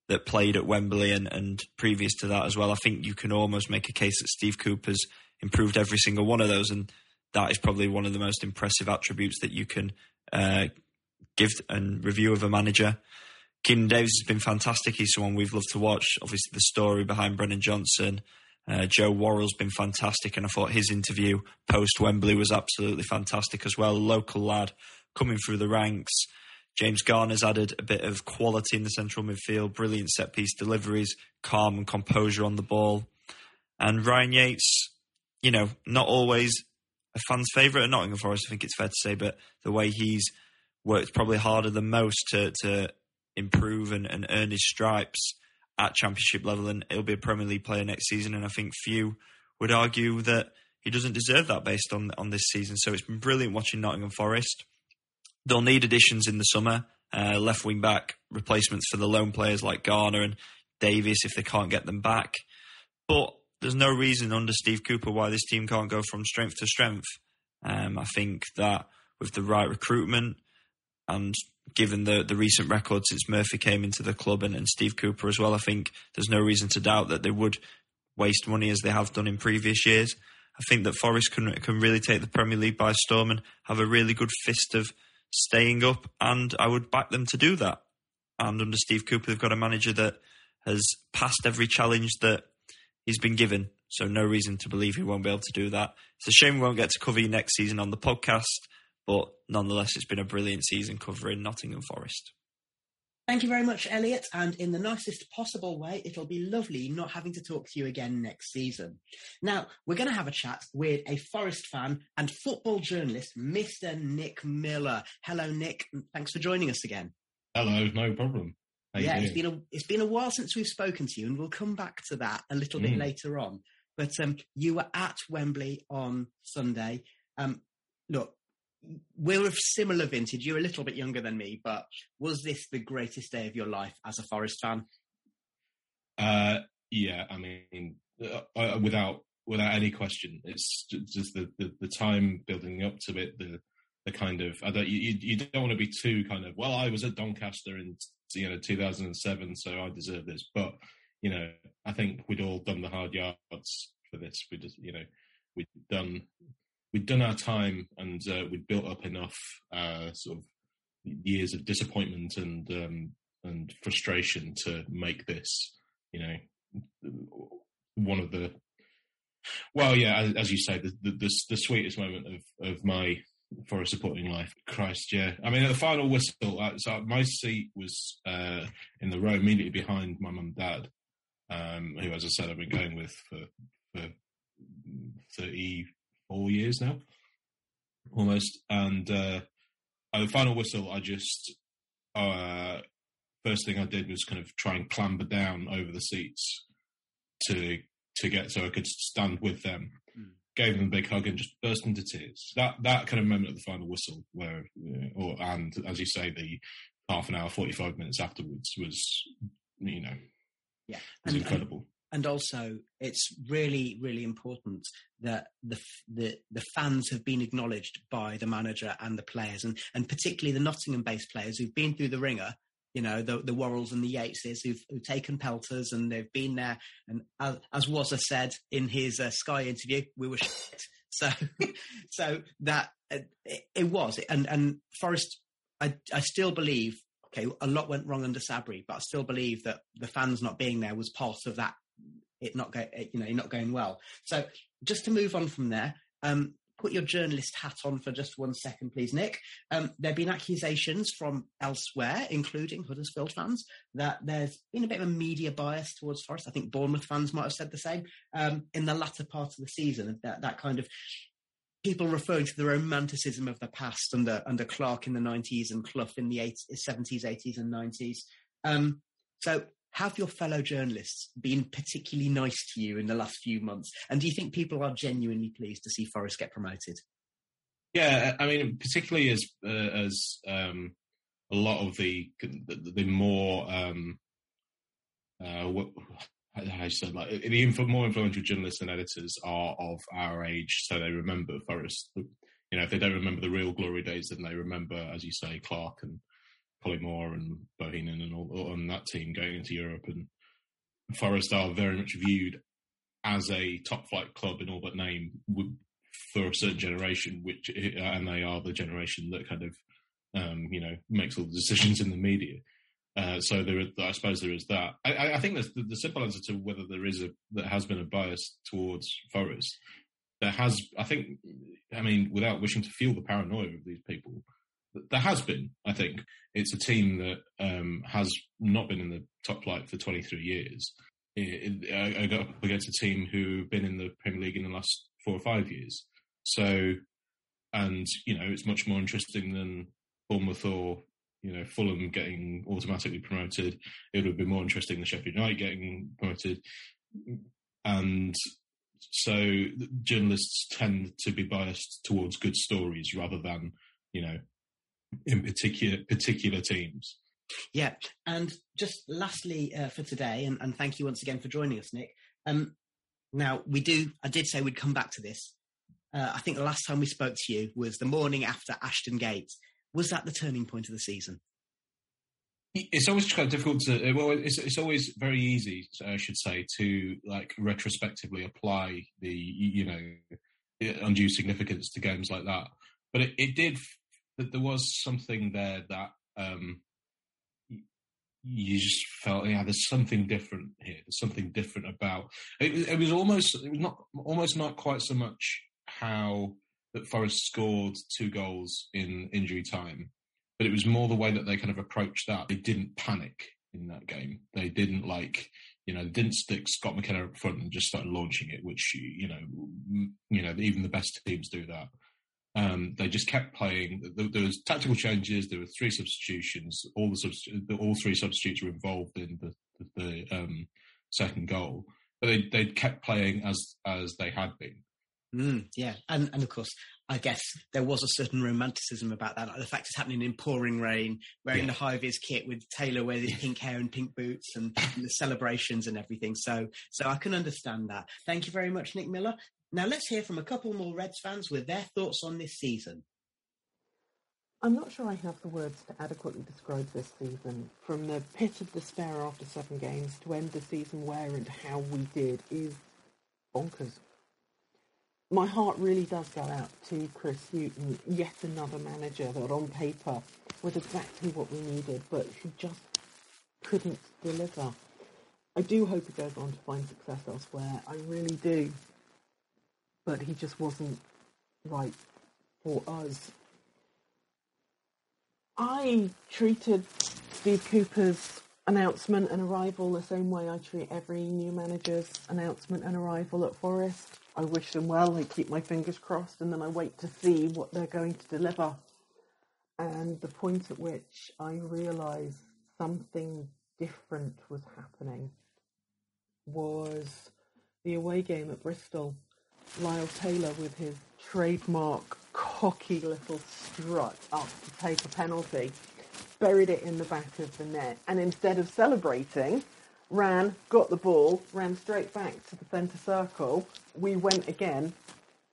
that played at Wembley and, and previous to that as well, I think you can almost make a case that Steve Cooper's improved every single one of those. And that is probably one of the most impressive attributes that you can uh, give and review of a manager. Keinan Davis has been fantastic. He's someone we've loved to watch. Obviously, the story behind Brennan Johnson. Uh, Joe Worrell's been fantastic, and I thought his interview post Wembley was absolutely fantastic as well. Local lad coming through the ranks. James Garner's added a bit of quality in the central midfield, brilliant set piece deliveries, calm and composure on the ball. And Ryan Yates, you know, not always a fan's favourite at Nottingham Forest, I think it's fair to say, but the way he's worked probably harder than most to, to improve and, and earn his stripes at championship level, and he'll be a Premier League player next season. And I think few would argue that he doesn't deserve that based on on this season. So it's been brilliant watching Nottingham Forest. They'll need additions in the summer, uh, left wing back replacements for the lone players like Garner and Davis if they can't get them back. But there's no reason under Steve Cooper why this team can't go from strength to strength. Um, I think that with the right recruitment and given the, the recent record since Murphy came into the club and, and Steve Cooper as well, I think there's no reason to doubt that they would waste money as they have done in previous years. I think that Forest can can really take the Premier League by storm and have a really good fist of staying up, and I would back them to do that. And under Steve Cooper, they've got a manager that has passed every challenge that he's been given, so no reason to believe he won't be able to do that. It's a shame we won't get to cover you next season on the podcast, but nonetheless, it's been a brilliant season covering Nottingham Forest. Thank you very much, Elliot. And in the nicest possible way, it'll be lovely not having to talk to you again next season. Now, we're going to have a chat with a Forest fan and football journalist, Mr. Nick Miller. Hello, Nick. Thanks for joining us again. Hello, no problem. How yeah, it's been a it's been a while since we've spoken to you, and we'll come back to that a little bit Mm. later on. But um, you were at Wembley on Sunday. Um, look, we're of similar vintage. You're a little bit younger than me, but was this the greatest day of your life as a Forest fan? Uh, yeah, I mean, uh, uh, without without any question, it's just the, the, the time building up to it. The the kind of I don't you, you don't want to be too kind of well. I was at Doncaster in you know 2007, so I deserve this. But you know, I think we'd all done the hard yards for this. We just you know we'd done we'd done our time and uh, we'd built up enough uh, sort of years of disappointment and um, and frustration to make this, you know, one of the well, yeah, as, as you say, the, the, the the sweetest moment of of my for a supporting life. Christ, yeah. I mean, at the final whistle, uh, so my seat was uh, in the row immediately behind my mum and dad, um, who, as I said, I've been going with for, for 30, Four years now, almost. And uh, at the final whistle, I just uh, first thing I did was kind of try and clamber down over the seats to to get so I could stand with them. Mm. Gave them a big hug and just burst into tears. That that kind of moment at the final whistle, where yeah. or and as you say, the half an hour, forty five minutes afterwards was you know, yeah, was and, incredible and also it's really, really important that the the the fans have been acknowledged by the manager and the players, and and particularly the Nottingham-based players who've been through the ringer. You know, the the Worrells and the Yateses who've, who've taken pelters and they've been there. And as, as said in his uh, Sky interview, we were shit. So, so that uh, it, it was, and and Forest. I I still believe. Okay, a lot went wrong under Sabri, but I still believe that the fans not being there was part of that. It not go, you know, not going well. So just to move on from there, um, put your journalist hat on for just one second, please, Nick. Um, there have been accusations from elsewhere, including Huddersfield fans, that there's been a bit of a media bias towards Forest. I think Bournemouth fans might have said the same um, in the latter part of the season. That, that kind of people referring to the romanticism of the past under under Clark in the 90s and Clough in the 80s, 70s, 80s, and 90s. Um, so, have your fellow journalists been particularly nice to you in the last few months? And do you think people are genuinely pleased to see Forest get promoted? Yeah, I mean, particularly as uh, as um, a lot of the the, the more um, uh, what, I said like the info, more influential journalists and editors are of our age, so they remember Forest. You know, if they don't remember the real glory days, then they remember, as you say, Clark and Collymore and Bohinen and all, on that team going into Europe. And Forest are very much viewed as a top flight club in all but name for a certain generation, which and they are the generation that kind of um, you know makes all the decisions in the media. Uh, so there, I suppose there is that. I- I, think the, the simple answer to whether there is a there has been a bias towards Forest. There has, I think. I mean, without wishing to feel the paranoia of these people, there has been. I think it's a team that um, has not been in the top flight for 23 years. It, it, I, I got up against a team who've been in the Premier League in the last four or five years. So, and you know, it's much more interesting than Bournemouth or you know Fulham getting automatically promoted. It would have been more interesting than Sheffield United getting promoted, and so journalists tend to be biased towards good stories rather than you know in particular particular teams. Yeah, and just lastly uh, for today, and, and thank you once again for joining us, Nick. Um, now we do. I did say we'd come back to this. Uh, I think the last time we spoke to you was the morning after Ashton Gate. Was that the turning point of the season? it's always kind of difficult to well it's, it's always very easy i should say to like retrospectively apply the you know undue significance to games like that but it, it did that there was something there that um you just felt yeah there's something different here there's something different about it, it was almost it was not almost not quite so much how that Forest scored two goals in injury time but it was more the way that they kind of approached that. They didn't panic in that game. They didn't like, you know, didn't stick Scott McKenna up front and just start launching it, which you know, you know, even the best teams do that. Um, they just kept playing. There, there, was tactical changes. There were three substitutions. All the substitu- all three substitutes were involved in the the, the um, second goal, but they they kept playing as as they had been. Mm, yeah, and and of course, I guess there was a certain romanticism about that. Like the fact it's happening in pouring rain, wearing yeah. the high vis kit with Taylor wearing pink hair and pink boots, and, and, the celebrations and everything. So, so I can understand that. Thank you very much, Nick Miller. Now let's hear from a couple more Reds fans with their thoughts on this season. I'm not sure I have the words to adequately describe this season. From the pit of despair after seven games to end the season where and how we did is bonkers my heart really does go out to Chris Hughton, yet another manager that on paper was exactly what we needed, but who just couldn't deliver. I do hope he goes on to find success elsewhere. I really do. But he just wasn't right for us. I treated Steve Cooper's announcement and arrival the same way I treat every new manager's announcement and arrival at Forest. I wish them well, I keep my fingers crossed, and then I wait to see what they're going to deliver. And the point at which I realised something different was happening was the away game at Bristol. Lyle Taylor, with his trademark cocky little strut up to take a penalty, buried it in the back of the net. And instead of celebrating, ran, got the ball, ran straight back to the centre circle. We went again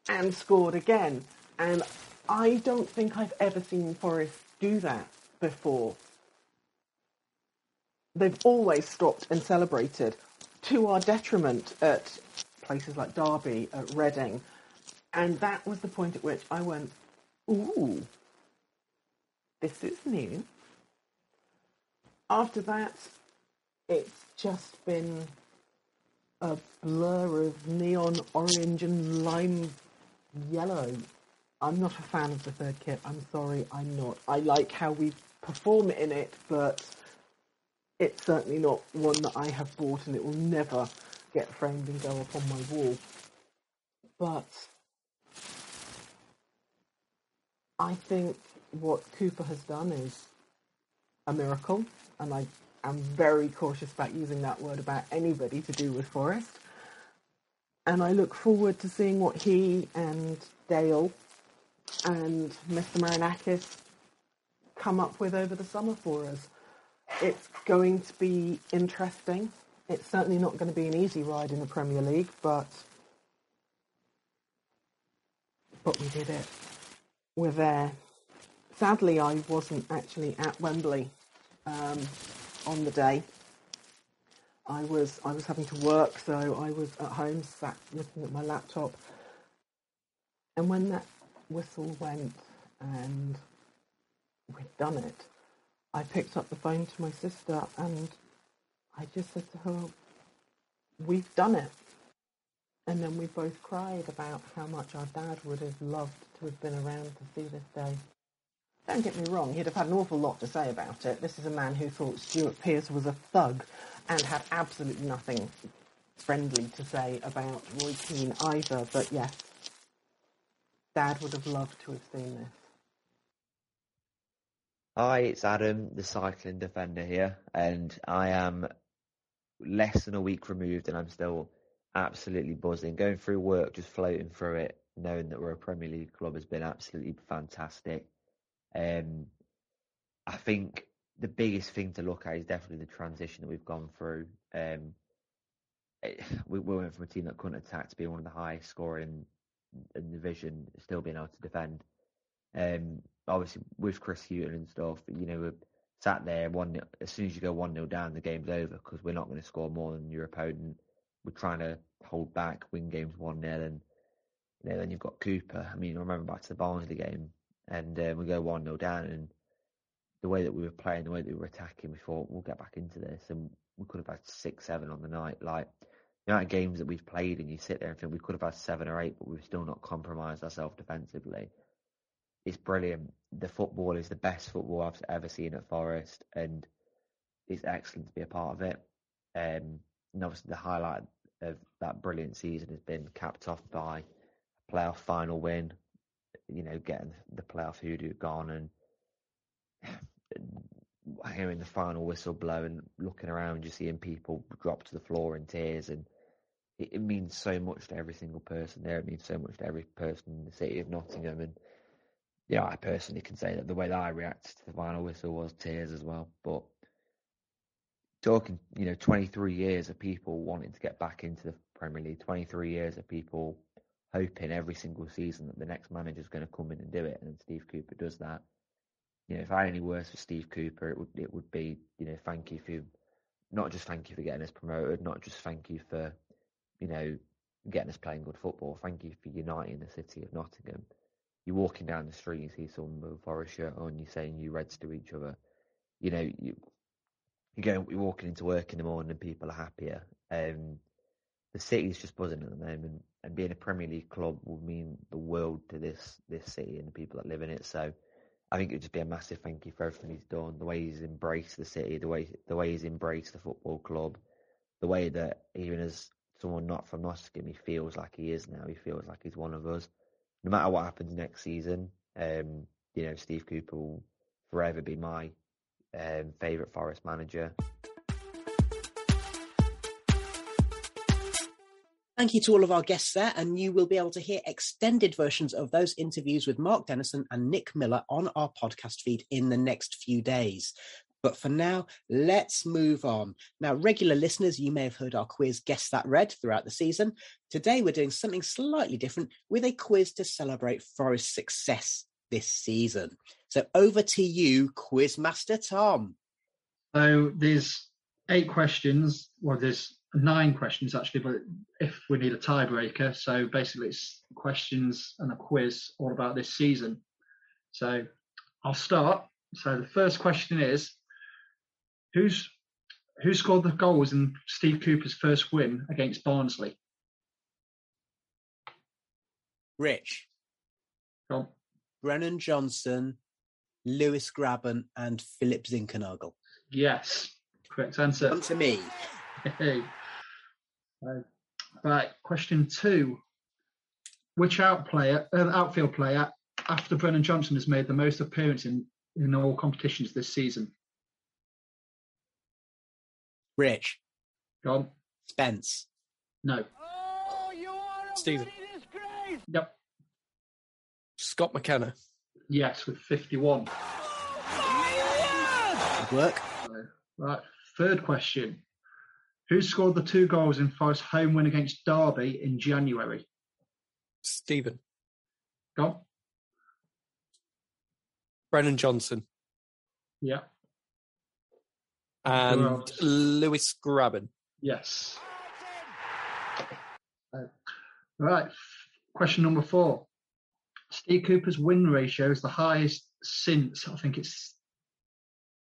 and scored again. And I don't think I've ever seen Forest do that before. They've always stopped and celebrated to our detriment at places like Derby, at Reading. And that was the point at which I went, ooh, this is new. After that, it's just been a blur of neon orange and lime yellow. I'm not a fan of the third kit. I'm sorry, I'm not. I like how we perform in it, but it's certainly not one that I have bought and it will never get framed and go up on my wall. But I think what Cooper has done is a miracle, and I am very cautious about using that word about anybody to do with Forest. And I look forward to seeing what he and Dale and Mr. Marinakis come up with over the summer for us. It's going to be interesting. It's certainly not going to be an easy ride in the Premier League, but but we did it. We're there. Sadly, I wasn't actually at Wembley um, on the day. I was I was having to work, so I was at home, sat looking at my laptop. And when that whistle went and we'd done it, I picked up the phone to my sister and I just said to her, "We've done it." And then we both cried about how much our dad would have loved to have been around to see this day. Don't get me wrong, he'd have had an awful lot to say about it. This is a man who thought Stuart Pearce was a thug and had absolutely nothing friendly to say about Roy Keane either. But yes, Dad would have loved to have seen this. Hi, it's Adam, the cycling defender here, and I am less than a week removed, and I'm still absolutely buzzing. Going through work, just floating through it, knowing that we're a Premier League club has been absolutely fantastic. Um, I think the biggest thing to look at is definitely the transition that we've gone through. Um, it, we, we, went from a team that couldn't attack to being one of the highest scoring in the division, still being able to defend. Um, obviously with Chris Hughton and stuff, you know, sat there one as soon as you go one 0 down, the game's over because we're not going to score more than your opponent. We're trying to hold back, win games one 0 and you know, then you've got Cooper. I mean, I remember back to the Barnsley game, and uh, we go one 0 down, and the way that we were playing, the way that we were attacking, we thought we'll get back into this, and we could have had six, seven on the night. Like the amount of games that we've played, and you sit there and think we could have had seven or eight, but we've still not compromised ourselves defensively. It's brilliant. The football is the best football I've ever seen at Forest, and it's excellent to be a part of it. Um, and obviously, the highlight of that brilliant season has been capped off by a playoff final win. You know, getting the playoff hoodoo gone and hearing the final whistle blow and looking around, just seeing people drop to the floor in tears, and it, it, means so much to every single person there. It means so much to every person in the city of Nottingham, and yeah, I personally can say that the way that I reacted to the final whistle was tears as well. But talking, you know, 23 years of people wanting to get back into the Premier League, 23 years of people hoping every single season that the next manager is going to come in and do it, and Steve Cooper does that you know, if I had any words for Steve Cooper, it would it would be, you know, thank you for not just thank you for getting us promoted, not just thank you for, you know, getting us playing good football. Thank you for uniting the city of Nottingham. You're walking down the street, you see someone with a Forest shirt on, you're saying you Reds to each other. You know, you you go, you're walking into work in the morning and people are happier. Um, the city's just buzzing at the moment, and being a Premier League club would mean the world to this this city and the people that live in it. So I think it would just be a massive thank you for everything he's done, the way he's embraced the city, the way the way he's embraced the football club, the way that even as someone not from Nottingham, he feels like he is now. He feels like he's one of us. No matter what happens next season, um, you know, Steve Cooper will forever be my um, favourite Forest manager. Thank you to all of our guests there, and you will be able to hear extended versions of those interviews with Mark Dennison and Nick Miller on our podcast feed in the next few days. But for now, let's move on. Now, regular listeners, you may have heard our quiz Guess That Red throughout the season. Today, we're doing something slightly different with a quiz to celebrate Forest's success this season. So over to you, Quizmaster Tom. So there's eight questions. Well, there's nine questions actually, but if we need a tiebreaker, so basically it's questions and a quiz all about this season. So I'll start. So the first question is, who's who scored the goals in Steve Cooper's first win against Barnsley? Rich. Go Brennan Johnson, Lewis Grabban, and Philip Zinckernagel. Yes, correct answer. Come to me. Hey. Uh, right, question two. Which out player, uh, outfield player after Brennan Johnson has made the most appearances in, in all competitions this season? Rich. Go on. Spence. No. Stephen. Yep. Scott McKenna. Yes, with 51. Good work. Right, third question. Who scored the two goals in Forest's home win against Derby in January? Stephen. Go on. Brennan Johnson. Yeah. And Lewis Grabban. Yes. Uh, right. Question number four. Steve Cooper's win ratio is the highest since I think it's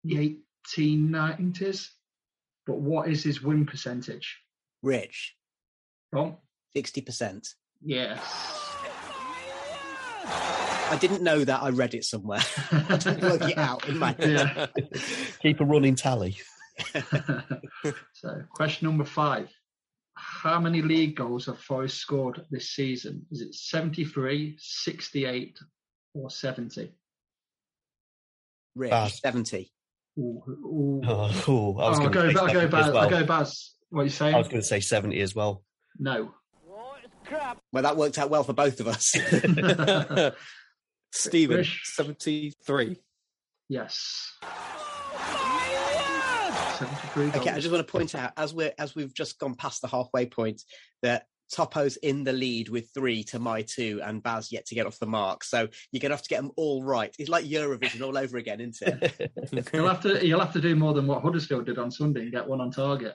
the 1890s. But what is his win percentage? Rich. Wrong. 60%. Yes. I didn't know that. I read it somewhere. I didn't work it out in my head. Yeah. Keep a running tally. so, question number five. How many league goals have Forest scored this season? Is it 73, 68, or 70? Rich, Baz. 70. Ooh, ooh. Oh, oh, I was oh, I'll going go, to say I'll go 70 Baz. well. I'll go Baz. What are you saying? I was going to say 70 as well. No. Well, that worked out well for both of us. Stephen. Rich. 73. Yes. 73. Okay, I just want to point out as we're as we've just gone past the halfway point that Topo's in the lead with three to my two, and Baz yet to get off the mark. So you're going to have to get them all right. It's like Eurovision all over again, isn't it? you'll have to you'll have to do more than what Huddersfield did on Sunday and get one on target.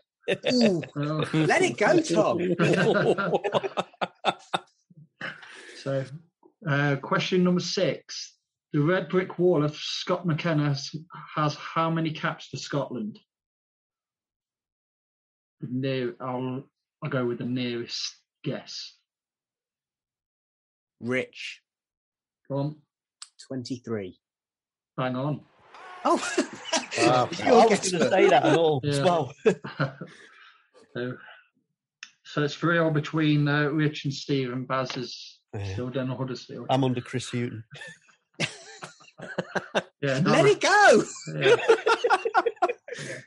Ooh, let it go, Tom. so, uh, question number six: The red brick wall of Scott McKenna has, has how many caps for Scotland? The near, I'll I'll go with the nearest guess. Rich, Go on, 23. bang on. Oh, Wow. You're I was going to say that and all as Yeah. well. So, so it's three all between uh, Rich and Steve, and Baz is Yeah. still down Huddersfield. I'm under Chris Hughton. Yeah, Let it go. Yeah.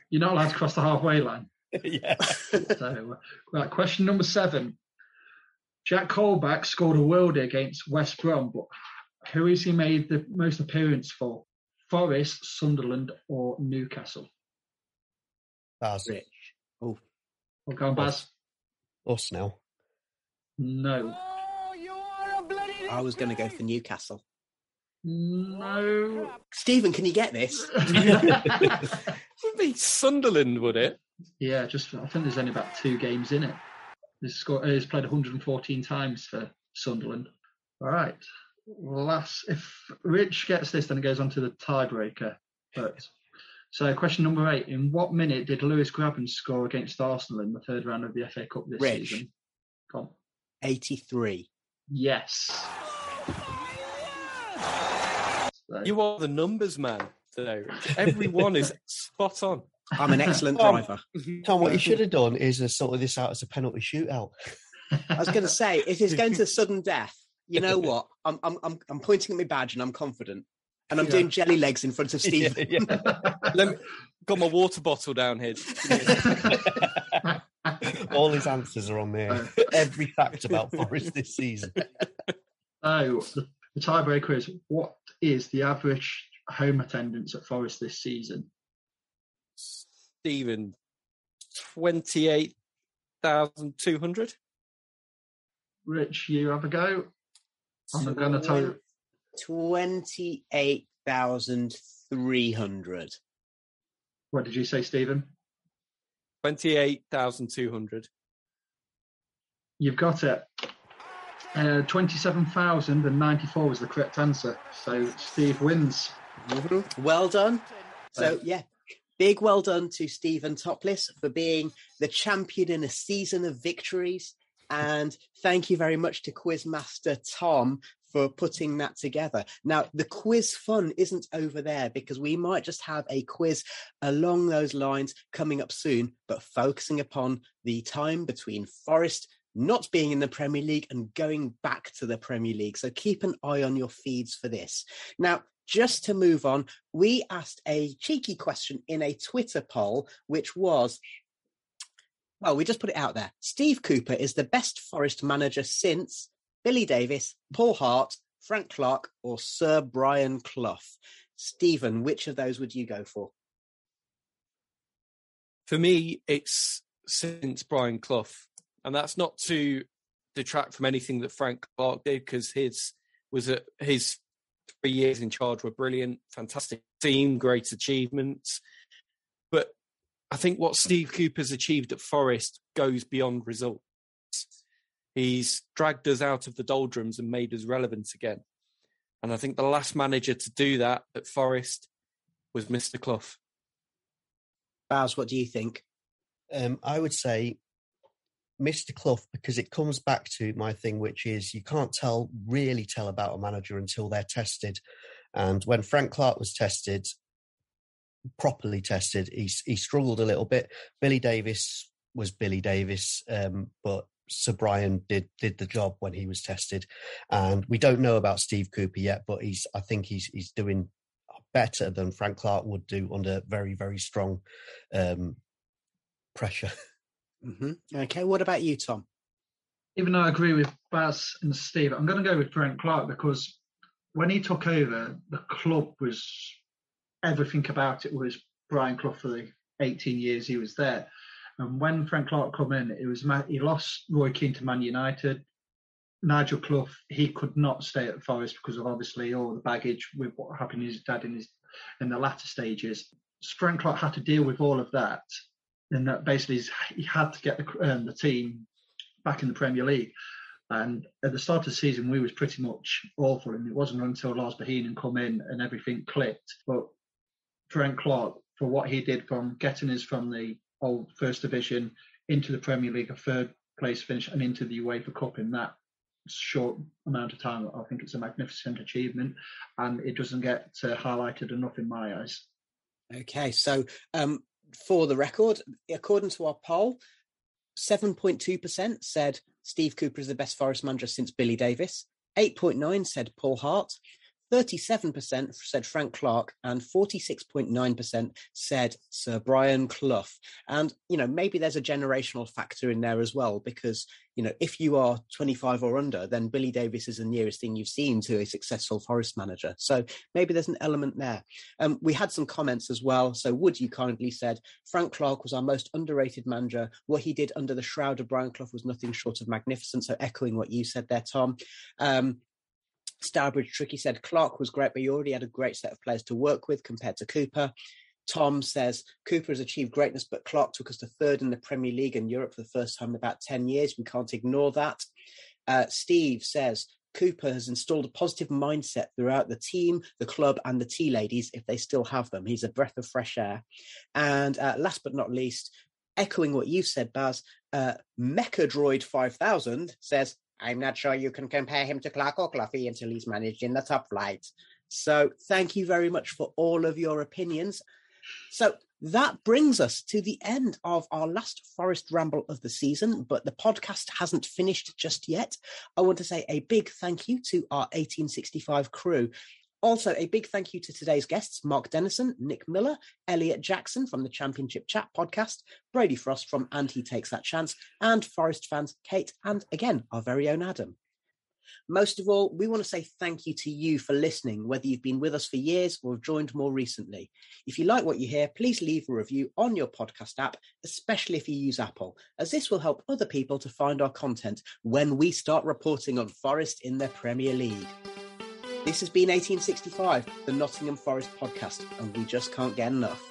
You're not allowed to cross the halfway line. yeah. So, uh, right, question number seven. Jack Colback scored a worldie against West Brom, but who has he made the most appearance for? Forest, Sunderland, or Newcastle? Baz. Rich. Oh, We'll go on, Baz. Us now. No. I was going to go for Newcastle. No. Stephen, can you get this? Would be Sunderland, would it? Yeah, just I think there's only about two games in it. He's, scored, he's uh, played 114 times for Sunderland. All right. Last, if Rich gets this, then it goes on to the tiebreaker. But so, question number eight: In what minute did Lewis Grabban score against Arsenal in the third round of the FA Cup this Rich. season? Go on. 83. Yes. So, You are the numbers man today. Everyone is spot on. I'm an excellent Tom. driver. Tom, what you should have done is uh, sorted this out as a penalty shootout. I was going to say, if it's going to sudden death, you know what? I'm, I'm, I'm, I'm pointing at my badge and I'm confident. And I'm Yeah. doing jelly legs in front of Steve. Yeah, yeah. Let me, got my water bottle down here. All his answers are on there. Every fact about Forest this season. So the, the tiebreaker is: What is the average home attendance at Forest this season? Stephen, 28,200. Rich, you have a go. I'm not going to tell you. 28,300. What did you say, Stephen? 28,200. You've got it. Uh, 27,094 was the correct answer. So Steve wins. Well done. So, yeah, big well done to Stephen Topless for being the champion in a season of victories. And thank you very much to Quizmaster Tom for putting that together. Now, the quiz fun isn't over there because we might just have a quiz along those lines coming up soon, but focusing upon the time between Forest not being in the Premier League and going back to the Premier League. So keep an eye on your feeds for this. Now, just to move on, we asked a cheeky question in a Twitter poll, which was well, we just put it out there. Steve Cooper is the best Forest manager since Billy Davies, Paul Hart, Frank Clark, or Sir Brian Clough. Stephen, which of those would you go for? For me, it's since Brian Clough. And that's not to detract from anything that Frank Clark did because his was a, his three years in charge were brilliant, fantastic team, great achievements. But I think what Steve Cooper's achieved at Forest goes beyond results. He's dragged us out of the doldrums and made us relevant again. And I think the last manager to do that at Forest was Mr. Clough. Baz, what do you think? Um, I would say Mr. Clough because it comes back to my thing, which is you can't tell really tell about a manager until they're tested. And when Frank Clark was tested, properly tested, he he struggled a little bit. Billy Davies was Billy Davies, um, but Sir Brian did did the job when he was tested. And we don't know about Steve Cooper yet, but he's I think he's he's doing better than Frank Clark would do under very very strong um, pressure. hmm Okay, what about you, Tom? Even though I agree with Baz and Steve, I'm going to go with Frank Clark because when he took over, the club was everything about it was Brian Clough for the 18 years he was there. And when Frank Clark come in, it was he lost Roy Keane to Man United. Nigel Clough, he could not stay at Forest because of obviously all the baggage with what happened to his dad in his in the latter stages. Frank Clark had to deal with all of that, and that basically he had to get the, um, the team back in the Premier League. And at the start of the season, we was pretty much awful, and it wasn't until Lars Bohinen come in and everything clicked. But Frank Clark, for what he did from getting us from the old First Division into the Premier League, a third place finish, and into the UEFA Cup in that short amount of time, I think it's a magnificent achievement, and it doesn't get uh, highlighted enough in my eyes. Okay, so um, for the record, according to our poll, 7.2% said Steve Cooper is the best Forest manager since Billy Davies. 8.9 said Paul Hart. 37% said Frank Clark and 46.9% said Sir Brian Clough. And, you know, maybe there's a generational factor in there as well, because, you know, if you are 25 or under, then Billy Davies is the nearest thing you've seen to a successful Forest manager. So maybe there's an element there. Um, we had some comments as well. So Wood, you kindly said Frank Clark was our most underrated manager. What he did under the shroud of Brian Clough was nothing short of magnificent. So echoing what you said there, Tom. Um, Starbridge Tricky said Clark was great, but he already had a great set of players to work with compared to Cooper. Tom says Cooper has achieved greatness, but Clark took us to third in the Premier League in Europe for the first time in about 10 years. We can't ignore that. Uh, Steve says Cooper has installed a positive mindset throughout the team, the club, and the tea ladies, if they still have them. He's a breath of fresh air. And uh, last but not least, echoing what you said, Baz, uh, Mecha Droid 5000 says I'm not sure you can compare him to Clark or Cloughie until he's managed in the top flight. So thank you very much for all of your opinions. So that brings us to the end of our last Forest Ramble of the season, but the podcast hasn't finished just yet. I want to say a big thank you to our 1865 crew. Also, a big thank you to today's guests Mark Dennison, Nick Miller, Elliot Jackson from the Championship Chat podcast, Brady Frost from And He Takes That Chance, and Forest fans Kate and again our very own Adam. Most of all, we want to say thank you to you for listening, whether you've been with us for years or have joined more recently. If you like what you hear, please leave a review on your podcast app, especially if you use Apple, as this will help other people to find our content when we start reporting on Forest in their Premier League. This has been 1865, the Nottingham Forest podcast, and we just can't get enough.